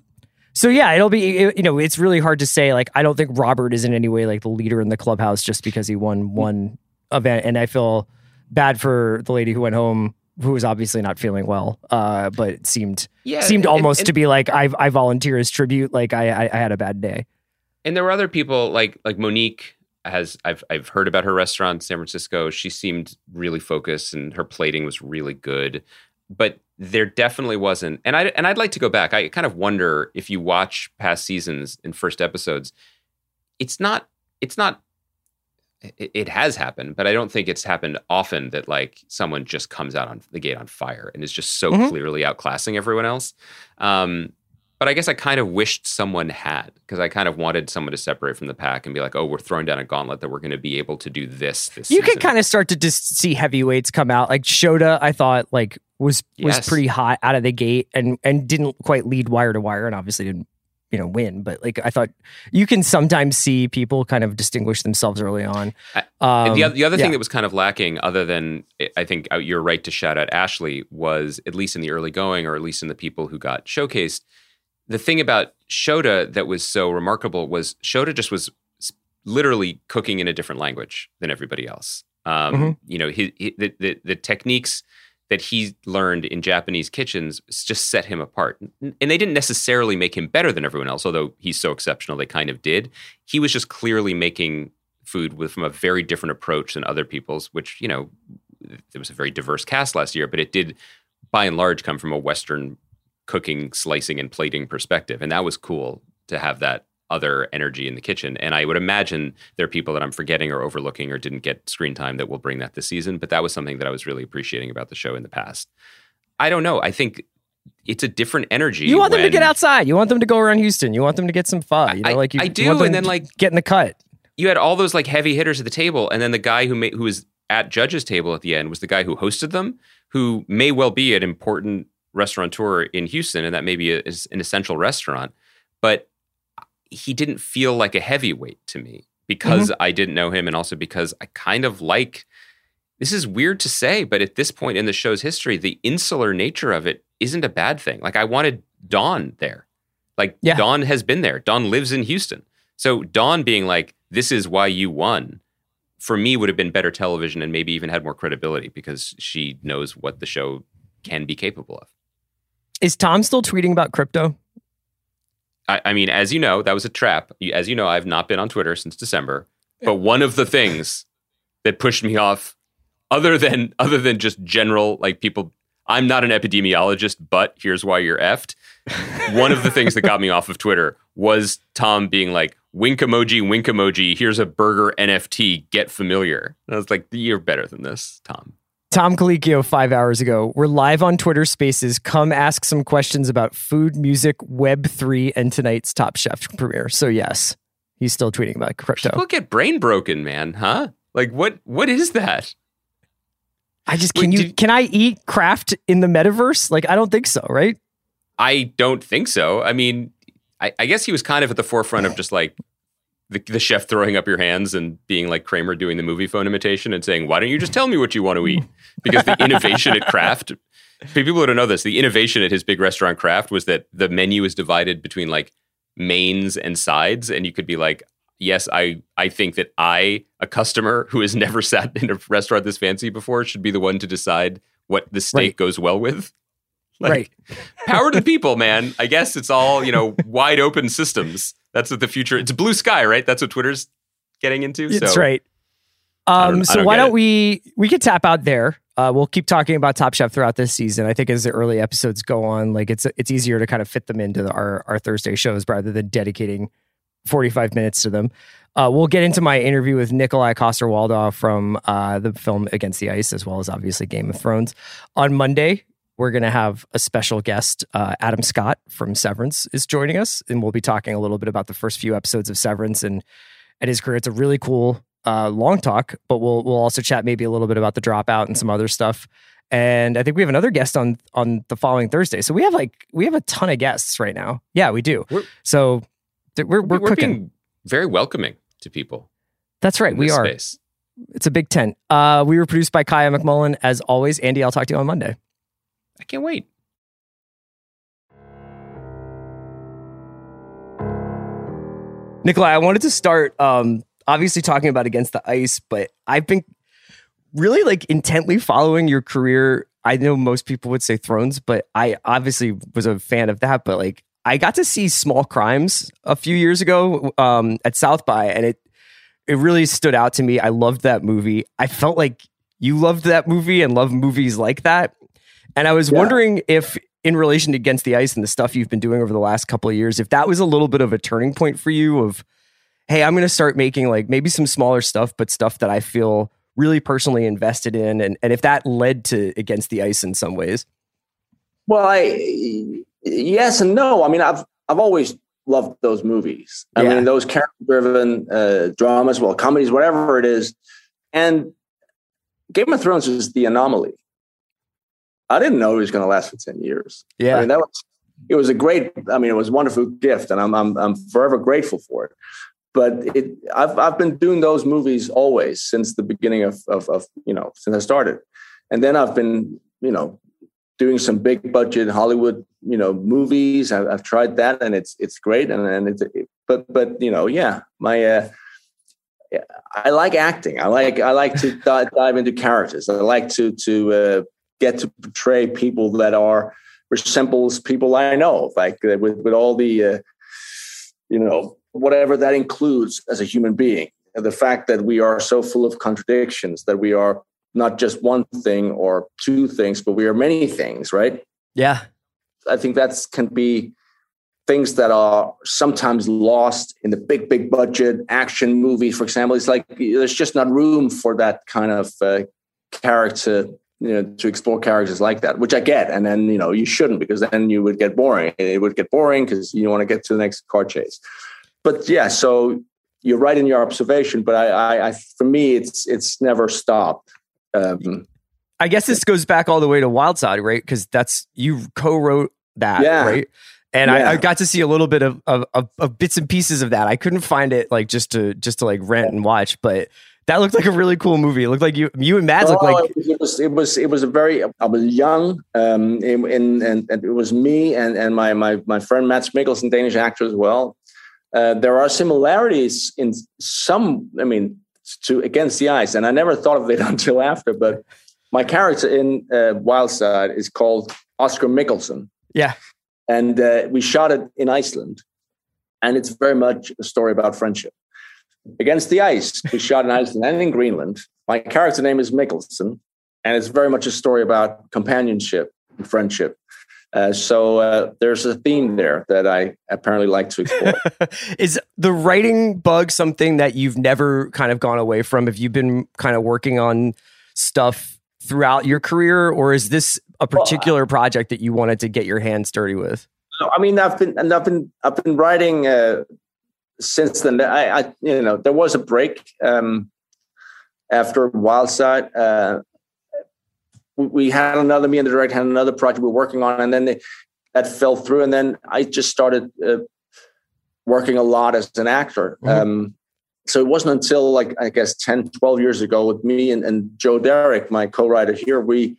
so yeah it'll be it- you know it's really hard to say like i don't think robert is in any way like the leader in the clubhouse just because he won one event and i feel bad for the lady who went home who was obviously not feeling well uh but seemed yeah seemed and- almost and- to be like I I volunteer as tribute. Like I, I I had a bad day. and there were other people like like Monique has I've I've heard about her restaurant in San Francisco. She seemed really focused and her plating was really good. But there definitely wasn't and I and I'd like to go back. I kind of wonder if you watch past seasons in first episodes, it's not it's not it, it has happened, but I don't think it's happened often that like someone just comes out on the gate on fire and is just so Mhm. clearly outclassing everyone else. Um, but I guess I kind of wished someone had because I kind of wanted someone to separate from the pack and be like, oh, we're throwing down a gauntlet that we're going to be able to do this. This You season. can kind of start to just see heavyweights come out. Like Shota, I thought like was was pretty hot out of the gate and and didn't quite lead wire to wire and obviously didn't you know win. But like I thought you can sometimes see people kind of distinguish themselves early on. Um, the, the other yeah. thing that was kind of lacking, other than I- think uh, you're right to shout out Ashleigh, was at least in the early going, or at least in the people who got showcased. The thing about Shota that was so remarkable was Shota just was literally cooking in a different language than everybody else. Um, Mhm. You know, he, he, the, the the techniques that he learned in Japanese kitchens just set him apart. And they didn't necessarily make him better than everyone else, although he's so exceptional, they kind of did. He was just clearly making food with from a very different approach than other people's, which, you know, there was a very diverse cast last year, but it did by and large come from a Western cooking, slicing, and plating perspective. And that was cool to have that other energy in the kitchen. And I would imagine there are people that I'm forgetting or overlooking or didn't get screen time that will bring that this season. But that was something that I was really appreciating about the show in the past. I don't know. I think it's a different energy. You want them to get outside. You want them to go around Houston. You want them to get some fun. You know, I- like you, I do, them and then, like- get in the cut. You had all those like heavy hitters at the table, and then the guy who made, who was at judges' table at the end was the guy who hosted them, who may well be an important restaurateur in Houston, and that may be a, is an essential restaurant, but he didn't feel like a heavyweight to me because Mm-hmm. I didn't know him, and also because I kind of like. This is weird to say, but at this point in the show's history, the insular nature of it isn't a bad thing. Like I wanted Dawn there. Like Yeah. Dawn has been there. Dawn lives in Houston. So Dawn being like, this is why you won, for me would have been better television and maybe even had more credibility because she knows what the show can be capable of. Is Tom still tweeting about crypto? I, I mean, as you know, that was a trap. As you know, I've not been on Twitter since December. But one of the things that pushed me off, other than other than just general like people, I'm not an epidemiologist, but here's why you're effed. one of the things that got me off of Twitter was Tom being like, "Wink emoji, wink emoji. Here's a burger NFT. Get familiar." And I was like, "You're better than this, Tom." Tom Colicchio five hours ago. We're live on Twitter Spaces. Come ask some questions about food, music, Web three, and tonight's Top Chef premiere. So yes, he's still tweeting about crypto. People get brain broken, man. Huh? Like what? What is that? I just Wait, can you did- can I eat craft in the metaverse? Like I don't think so, right? I don't think so. I mean, I, I guess he was kind of at the forefront of just like the, the chef throwing up your hands and being like Kramer doing the movie phone imitation and saying, "Why don't you just tell me what you want to eat?" Because the innovation at Craft, people who don't know this, the innovation at his big restaurant Craft was that the menu is divided between like mains and sides, and you could be like. Yes, I, I think that I, a customer who has never sat in a restaurant this fancy before, should be the one to decide what the steak Right. goes well with. Like, right. power to the people, man. I guess it's all, you know, wide open systems. That's what the future, it's blue sky, right? That's what Twitter's getting into. That's right. Um, so don't why don't it. we we could tap out there? Uh, we'll keep talking about Top Chef throughout this season. I think as the early episodes go on, like it's it's easier to kind of fit them into the, our our Thursday shows rather than dedicating forty five minutes to them. Uh, we'll get into my interview with Nikolaj Coster Waldau from uh, the film Against the Ice, as well as obviously Game of Thrones. On Monday, we're going to have a special guest. Uh, Adam Scott from Severance is joining us, and we'll be talking a little bit about the first few episodes of Severance and and his career. It's a really cool uh, long talk, but we'll we'll also chat maybe a little bit about the dropout and some other stuff. And I think we have another guest on on the following Thursday. So we have like we have a ton of guests right now. Yeah, we do. We're- so th- we're we're, We're, cooking. being very welcoming to people. That's right. We are. Space. It's a big tent. Uh, we were produced by Kaya McMullen as always. Andy, I'll talk to you on Monday. I can't wait. Nikolaj, I wanted to start um, obviously talking about Against the Ice, but I've been really like intently following your career. I know most people would say Thrones, but I obviously was a fan of that. But like, I got to see Small Crimes a few years ago um, at South by, and it it really stood out to me. I loved that movie. I felt like you loved that movie and love movies like that. And I was Yeah. wondering if, in relation to Against the Ice and the stuff you've been doing over the last couple of years, if that was a little bit of a turning point for you of, hey, I'm going to start making like maybe some smaller stuff, but stuff that I feel really personally invested in, and and if that led to Against the Ice in some ways. Well, I yes and no. I mean, I've I've always loved those movies. I Yeah. mean, those character-driven uh, dramas, well, comedies, whatever it is, and Game of Thrones is the anomaly. I didn't know it was going to last for ten years. Yeah. I mean, that was it was a great. I mean, it was a wonderful gift, and I'm I'm I'm forever grateful for it. But it, I've I've been doing those movies always since the beginning of of, of you know since I started, and then I've been you know doing some big budget Hollywood you know movies. I've, I've tried that, and it's it's great, and and it's it, but but you know yeah my. Uh, yeah, I like acting. I like I like to dive, dive into characters. I like to to uh, get to portray people that are resembles people I know, like uh, with with all the uh, you know whatever that includes as a human being. And the fact that we are so full of contradictions, that we are not just one thing or two things, but we are many things, right? Yeah. I think that's can be things that are sometimes lost in the big, big budget action movie, for example. It's like there's just not room for that kind of uh, character, you know, to explore characters like that, which I get. And then, you know, you shouldn't because then you would get boring. It would get boring because you want to get to the next car chase. But yeah, so you're right in your observation, but I, I, I for me, it's it's never stopped. Um, I guess this goes back all the way to Wildside, right? Because that's you co-wrote that, Yeah. right? And I, Yeah. I got to see a little bit of, of, of, of bits and pieces of that. I couldn't find it like just to just to like rent and watch, but that looked like a really cool movie. It looked like you you and Mads looked Oh, like it was it was it was a very I was young um in, in and, and it was me and and my my my friend Mads Mikkelsen Danish actor as well uh, there are similarities in some I mean to Against the Ice and I never thought of it until after but my character in uh, Wildside is called Oscar Mikkelsen yeah and uh, we shot it in Iceland, and it's very much a story about friendship. Against the Ice, we shot in Iceland and in Greenland. My character name is Mikkelsen, and it's very much a story about companionship and friendship. Uh, so uh, there's a theme there that I apparently like to explore. is the writing bug something that you've never kind of gone away from? Have you been kind of working on stuff throughout your career, or is this a particular project that you wanted to get your hands dirty with? I mean, I've been and I've been I've been writing uh, since then. I, I you know there was a break um, after Wildside. Uh, we, had another me and the director had another project we were working on, and then they, that fell through. And then I just started uh, working a lot as an actor. Um, so it wasn't until like I guess 10, 12 years ago with me and, and Joe Derrick, my co-writer here, we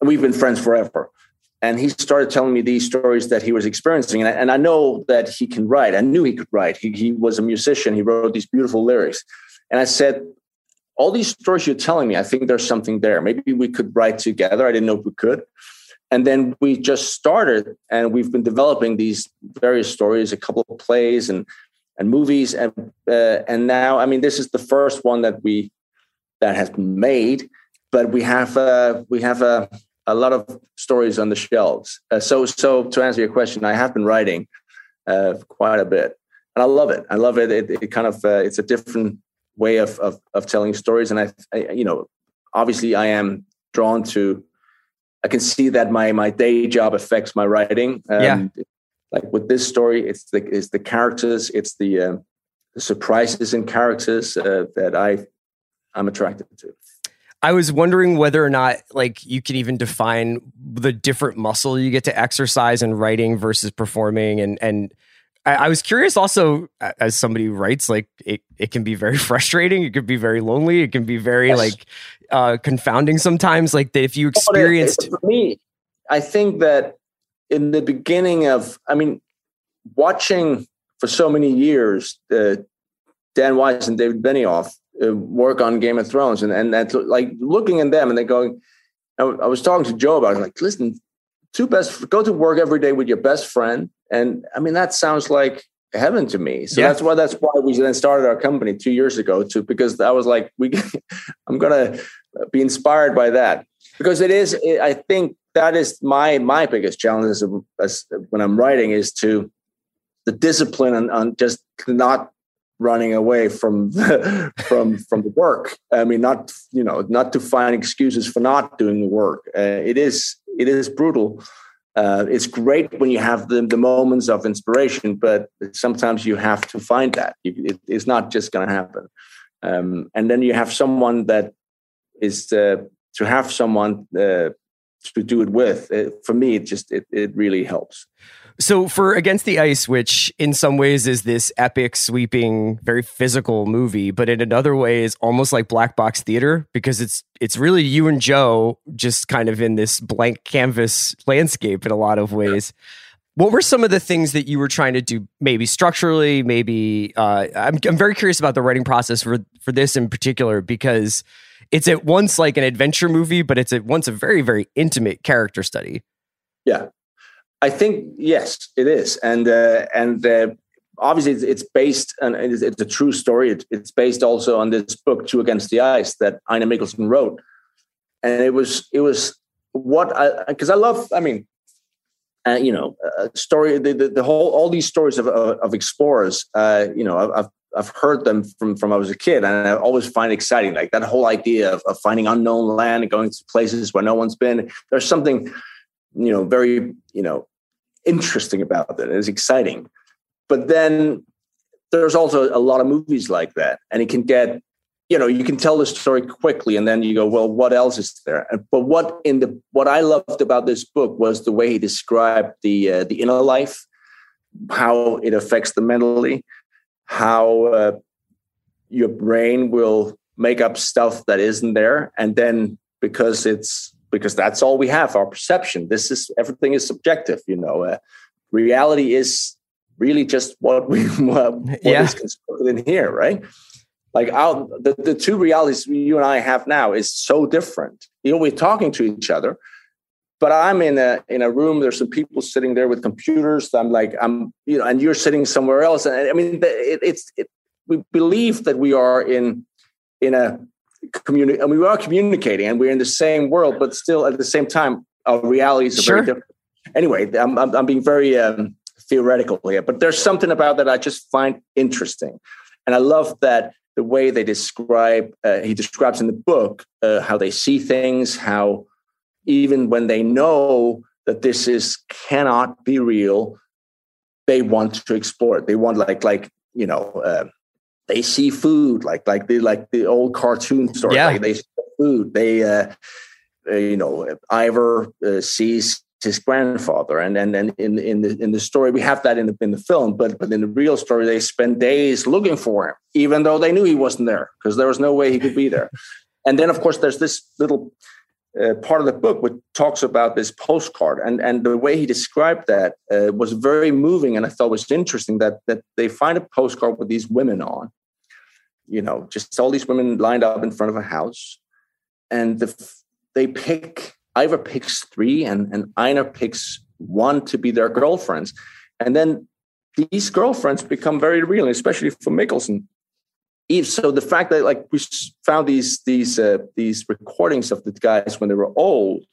we've been friends forever and he started telling me these stories that he was experiencing. And I, and I know that he can write. I knew he could write. He, he was a musician. He wrote these beautiful lyrics. And i said all these stories you're telling me i think there's something there. Maybe we could write together. I didn't know if we could. And then we just started and we've been developing these various stories a couple of plays and and movies. And uh, and now i mean this is the first one that we that has been made but we have uh, we have a a lot of stories on the shelves. Uh, so, so to answer your question, I have been writing uh, quite a bit, and I love it. I love it. It, it kind of uh, it's a different way of, of of telling stories, and I, I, you know, obviously, I am drawn to. I can see that my my day job affects my writing. Um, Yeah. Like with this story, it's the it's the characters, it's the, uh, the surprises in characters uh, that I I'm attracted to. I was wondering whether or not like you can even define the different muscle you get to exercise in writing versus performing and and I, I was curious also as somebody who writes like it, it can be very frustrating it could be very lonely it can be very Yes. like uh confounding sometimes like that if you experienced for me i think that in the beginning of i mean watching for so many years uh, dan weiss and david benioff Uh, work on game of thrones. And and that's like looking at them and they're going I, I was talking to joe about it. Like listen two best go to work every day with your best friend. And i mean that sounds like heaven to me. So Yeah. that's why that's why we then started our company two years ago too because i was like we i'm gonna be inspired by that. Because it is i think that is my my biggest challenge as, as when i'm writing is to the discipline on, on just not running away from the, from from the work. I mean, not you know, not to find excuses for not doing the work. Uh, it is it is brutal. Uh, it's great when you have the, the moments of inspiration, but sometimes you have to find that. It, it's not just going to happen. Um, and then you have someone that is uh, to have someone uh, to do it with. It, for me, it just it, it really helps. So for Against the Ice, which in some ways is this epic, sweeping, very physical movie, but in another way is almost like black box theater because it's it's really you and Joe just kind of in this blank canvas landscape in a lot of ways. What were some of the things that you were trying to do, maybe structurally, maybe? Uh, I'm I'm very curious about the writing process for for this in particular because it's at once like an adventure movie, but it's at once a very very intimate character study. Yeah, I think yes, it is, and uh, and uh, obviously it's, it's based and it's, it's, a true story. It, it's based also on this book, Two Against the Ice, that Ejnar Mikkelsen wrote, and it was it was what I because I love. I mean, uh, you know, story the, the, the whole all these stories of of, of explorers. Uh, you know, I've I've heard them from from I was a kid, and I always find exciting like that whole idea of, of finding unknown land and going to places where no one's been. There's something you know very you know interesting about it. It's exciting, but then there's also a lot of movies like that, and it can get you know you can tell the story quickly and then you go well what else is there but what in the what i loved about this book was the way he described the uh, the inner life how it affects the mentally how uh, your brain will make up stuff that isn't there and then because it's because that's all we have our perception. This is everything is subjective you know uh, reality is really just what we what, what yeah. is constructed in here right? Like our the, the two realities you and i have now is so different. You know we're talking to each other but i'm in a in a room there's some people sitting there with computers i'm like i'm you know and you're sitting somewhere else and i mean it, it's it, we believe that we are in in a community and we are communicating and we're in the same world but still at the same time our realities are sure. very different. Anyway i'm, I'm, I'm being very um, theoretical here but there's something about that i just find interesting. And i love that the way they describe uh, he describes in the book uh, how they see things how even when they know that this is cannot be real they want to explore it. They want like like you know uh, they see food like like the like the old cartoon story. Yeah. Like they see food. They uh, uh, you know Ivar uh, sees his grandfather, and and and in in the in the story we have that in the in the film, but but in the real story they spend days looking for him, even though they knew he wasn't there because there was no way he could be there. and then of course there's this little. Uh, part of the book which talks about this postcard. And and the way he described that uh, was very moving and I thought was interesting that that they find a postcard with these women on. You know, just all these women lined up in front of a house, and the, they pick Ivar picks three, and and Ejnar picks one to be their girlfriends, and then these girlfriends become very real, especially for Mikkelsen. So the fact that like we found these these uh, these recordings of the guys when they were old,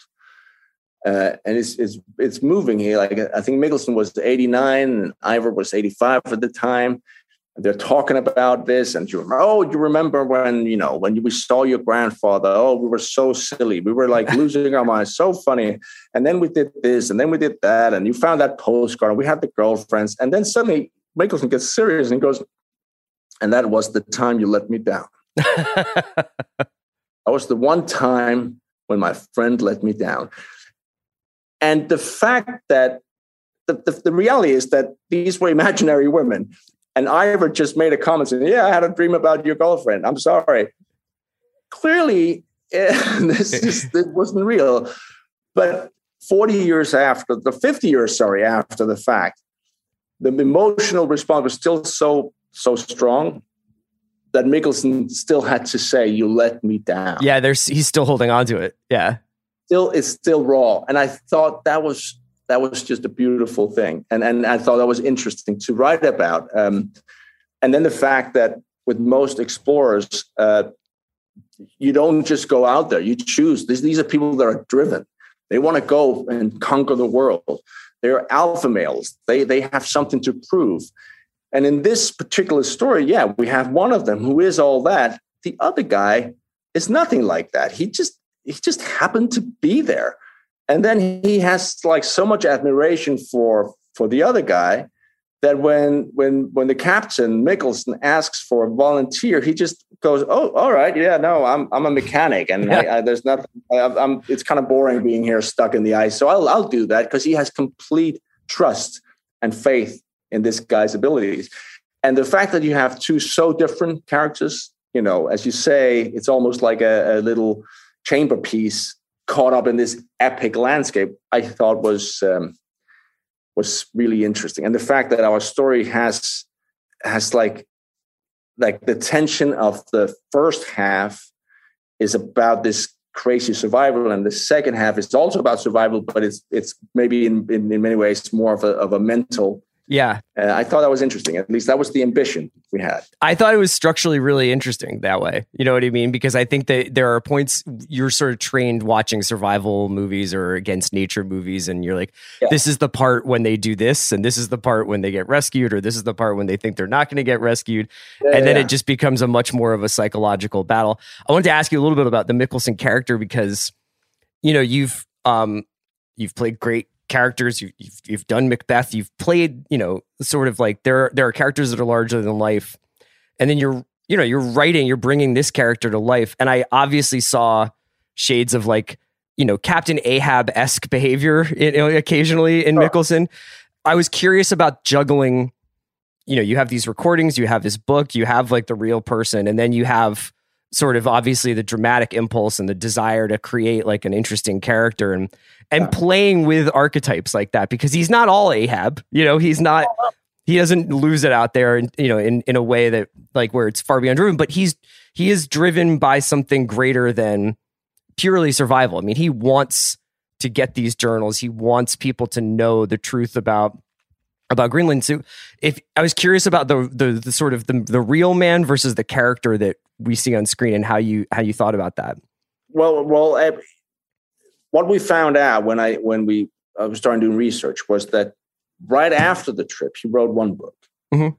uh, and it's, it's it's moving here. Like I think Mikkelsen was 89 and Ivar was 85 at the time, they're talking about this and you remember, oh you remember when you know when we saw your grandfather? Oh we were so silly. We were like losing our minds. So funny. And then we did this and then we did that and you found that postcard and we had the girlfriends and then suddenly Mikkelsen gets serious and goes and that was the time you let me down that was the one time when my friend let me down and the fact that the, the, the reality is that these were imaginary women and Ivar just made a comment saying, Yeah, I had a dream about your girlfriend. I'm sorry. Clearly, this just this wasn't real. But 40 years after, the 50 years, sorry, after the fact, the emotional response was still so so strong that Mikkelsen still had to say, "You let me down." Yeah, there's he's still holding on to it. Yeah, still it's still raw, and I thought that was that was just a beautiful thing, and and I thought that was interesting to write about. Um, and then the fact that with most explorers, uh, you don't just go out there; you choose. These these are people that are driven. They want to go and conquer the world. They're alpha males. They they have something to prove. And in this particular story, yeah, we have one of them who is all that. The other guy is nothing like that. He just he just happened to be there. And then he has like so much admiration for for the other guy that when when when the captain Mikkelsen asks for a volunteer, he just goes, "Oh, all right, yeah, no, I'm I'm a mechanic, and yeah. I, I, there's nothing. I, am it's kind of boring being here stuck in the ice, so I'll I'll do that because he has complete trust and faith in this guy's abilities, and the fact that you have two so different characters, you know, as you say, it's almost like a, a little chamber piece caught up in this epic landscape. I thought was. Um, was really interesting and the fact that our story has has like like the tension of the first half is about this crazy survival and the second half is also about survival but it's it's maybe in in, in many ways more of a, of a mental yeah. I thought that was interesting. At least that was the ambition we had. I thought it was structurally really interesting that way. You know what I mean? Because I think that there are points you're sort of trained watching survival movies or against nature movies, and you're like, yeah. this is the part when they do this, and this is the part when they get rescued, or this is the part when they think they're not going to get rescued. Yeah, and then yeah. it just becomes a much more of a psychological battle. I wanted to ask you a little bit about the Mikkelsen character because, you know, you've, um, you've played great characters. You, you've you've done Macbeth. You've played, you know, sort of like there there are characters that are larger than life, and then you're you know you're writing, you're bringing this character to life. And I obviously saw shades of like you know Captain Ahab esque behavior know, occasionally in Mikkelsen I was curious about juggling. You know, you have these recordings, you have this book, you have like the real person, and then you have sort of obviously the dramatic impulse and the desire to create like an interesting character and and playing with archetypes like that because he's not all Ahab. You know, he's not he doesn't lose it out there and you know in, in a way that like where it's far beyond driven, but he's he is driven by something greater than purely survival. I mean, he wants to get these journals. He wants people to know the truth about about Greenland. So if I was curious about the the, the sort of the, the real man versus the character that we see on screen and how you how you thought about that. Well, well, what we found out when I when we I was starting doing research was that right after the trip, he wrote one book, mm-hmm.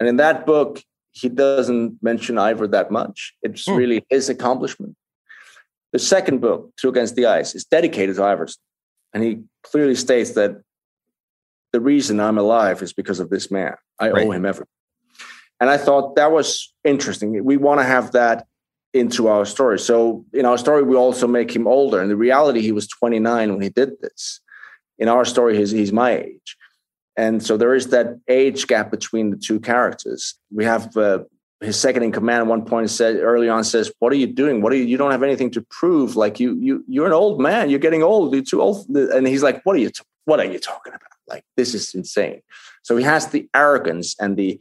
and in that book, he doesn't mention ivor that much. It's mm. really his accomplishment. The second book, Two Against the Ice, is dedicated to Iversen, and he clearly states that the reason I'm alive is because of this man. I right. owe him everything. And I thought that was interesting. We want to have that into our story. So in our story, we also make him older. In the reality, he was 29 when he did this. In our story, he's, he's my age. And so there is that age gap between the two characters. We have uh, his second in command at one point said early on says, "What are you doing? What are you? You don't have anything to prove. Like you, you, you're an old man. You're getting old. You're too old." And he's like, "What are you? T- what are you talking about? Like this is insane." So he has the arrogance and the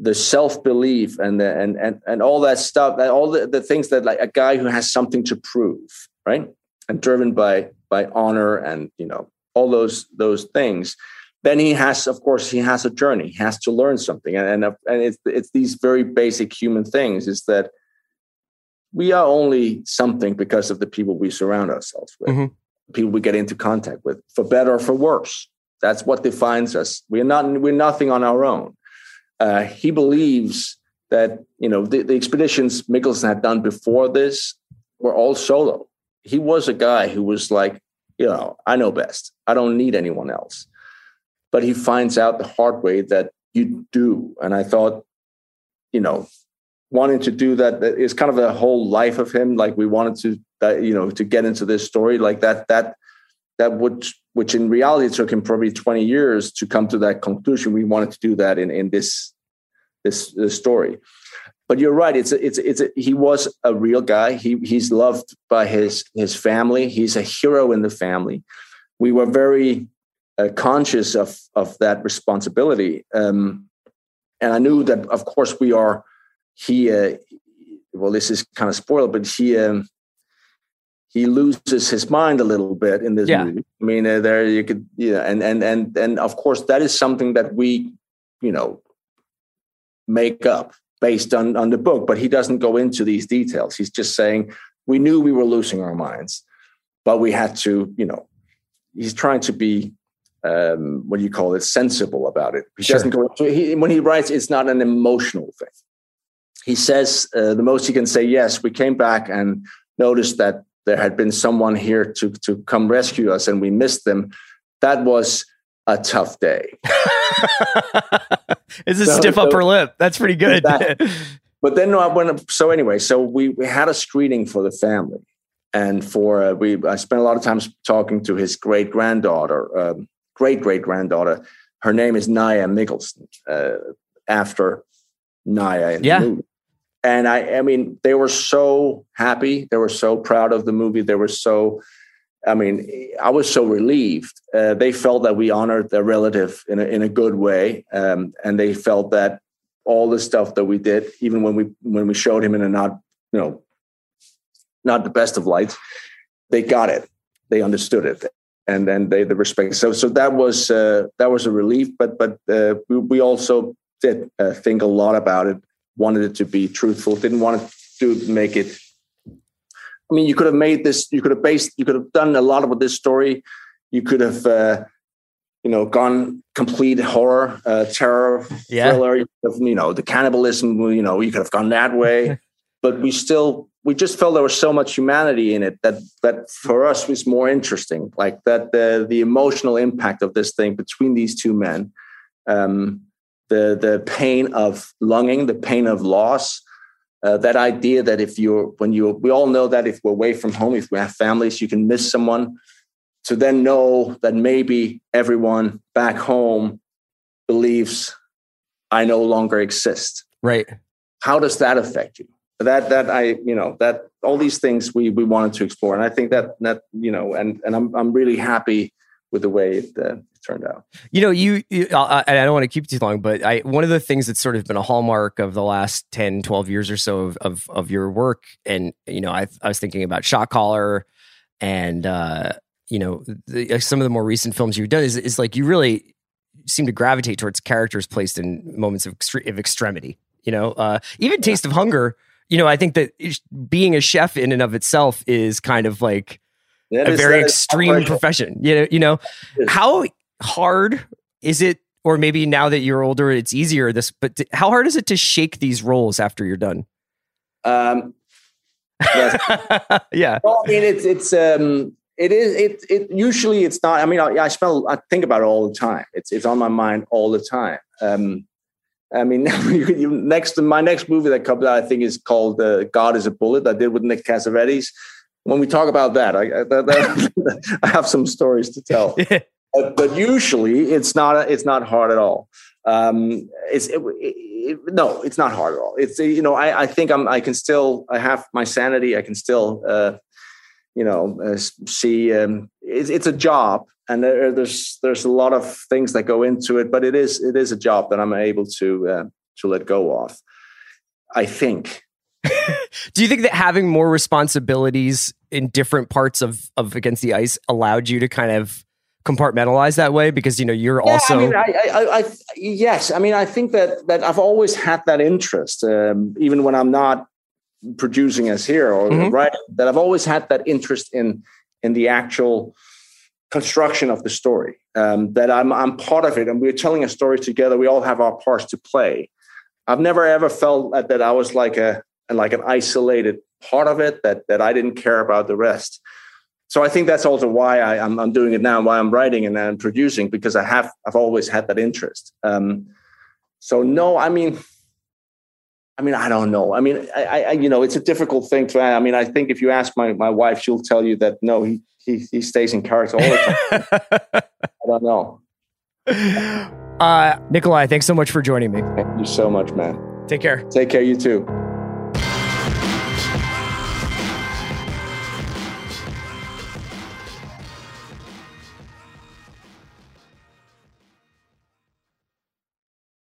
the self belief and the, and and and all that stuff, all the, the things that like a guy who has something to prove, right, and driven by by honor and you know all those those things. Then he has, of course, he has a journey. He has to learn something, and and, and it's it's these very basic human things. Is that we are only something because of the people we surround ourselves with, mm-hmm. people we get into contact with, for better or for worse. That's what defines us. We're not we're nothing on our own uh, he believes that you know the, the, expeditions Mikkelsen had done before this were all solo. He was a guy who was like, you know, I know best. I don't need anyone else. But he finds out the hard way that you do. And I thought, you know, wanting to do that is kind of the whole life of him. Like we wanted to, uh, you know, to get into this story like that. That that would which in reality took him probably 20 years to come to that conclusion. We wanted to do that in, in this, this, this story. But you're right. It's a, it's a, it's a, he was a real guy. He he's loved by his his family. He's a hero in the family. We were very uh, conscious of of that responsibility, um, and I knew that. Of course, we are. He uh, well, this is kind of spoiled, but he um, he loses his mind a little bit in this yeah. movie. I mean, uh, there you could, yeah, and and and and of course that is something that we, you know, make up based on on the book. But he doesn't go into these details. He's just saying we knew we were losing our minds, but we had to, you know, he's trying to be um, what do you call it, sensible about it. He Sure. doesn't go into he, when he writes. It's not an emotional thing. He says uh, the most he can say. Yes, we came back and noticed that there had been someone here to to come rescue us, and we missed them. That was a tough day. it's a So- stiff so- upper lip. That's pretty good. That- But then I went. So anyway, so we we had a screening for the family, and for uh, we I spent a lot of time talking to his great granddaughter, um, great great granddaughter. Her name is Naya Mikkelsen, uh, after Naya. In Yeah. The movie. And I, I mean, they were so happy. They were so proud of the movie. They were so. I mean, I was so relieved. Uh, they felt that we honored their relative in a, in a good way, um, and they felt that all the stuff that we did, even when we when we showed him in a not you know not the best of lights, they got it, they understood it, and then they the respect. So so that was uh, that was a relief. But but uh, we, we also did uh, think a lot about it. Wanted it to be truthful. Didn't want to make it. I mean, you could have made this. You could have based. You could have done a lot with this story. You could have. Uh, you know, gone complete horror, uh, terror, Yeah. thriller. You, have, you know, the cannibalism. You know, you could have gone that way, but we still we just felt there was so much humanity in it that that for us was more interesting. Like that the the emotional impact of this thing between these two men, um, the the pain of longing, the pain of loss. Uh, that idea that if you're when you we all know that if we're away from home if we have families you can miss someone to then know that maybe everyone back home believes I no longer exist. right. How does that affect you? That that I you know that all these things we we wanted to explore, and I think that that you know, and and I'm I'm really happy with the way it, uh, turned out. You know, you, you uh, and I don't want to keep too long, but I one of the things that's sort of been a hallmark of the last 10, 12 years or so of of, of your work, and you know, I, I was thinking about Shot Caller, and uh, you know, the, uh, some of the more recent films you've done is is like you really seem to gravitate towards characters placed in moments of, extre- of extremity. You know, uh, even Taste of Hunger. You know, I think that being a chef in and of itself is kind of like That a is- very extreme profession. You know, you know, how hard is it, or maybe now that you're older, it's easier. This, but t- how hard is it to shake these roles after you're done? Um, yes. yeah, Well, I mean, it's it's um, it is it it usually it's not. I mean, I, I spell I think about it all the time. It's it's on my mind all the time. Um, I mean, next my next movie that comes out, I think, is called uh, "God Is a Bullet." I did with Nick Cassavetes. When we talk about that, I I, that, I have some stories to tell. But, but usually, it's not it's not hard at all. Um, it's it, it, no, it's not hard at all. It's you know, I, I think I'm I can still I have my sanity. I can still uh, you know uh, see um, it's, it's a job and there, there's there's a lot of things that go into it but it is it is a job that i'm able to uh, to let go of i think Do you think that having more responsibilities in different parts of of Against the Ice allowed you to kind of compartmentalize that way? Because you know you're Yeah, also I mean, I, I, I, yes. I mean, I think that that I've always had that interest, um, even when I'm not producing as here or Mhm. writing. That I've always had that interest in in the actual construction of the story. Um, that I'm I'm part of it, and we're telling a story together. We all have our parts to play. I've never ever felt that, that I was like a like an isolated part of it. That that I didn't care about the rest so I think that's also why I, am I'm doing it now, why I'm writing and I'm producing because I have I've always had that interest. Um, so no, I mean, I mean I don't know. I mean, I, I you know it's a difficult thing to. I mean, I think if you ask my my wife, she'll tell you that no, he he, he stays in character all the time. I don't know. uh, Nikolaj, thanks so much for joining me. Thank you so much, man. Take care. Take care, you too.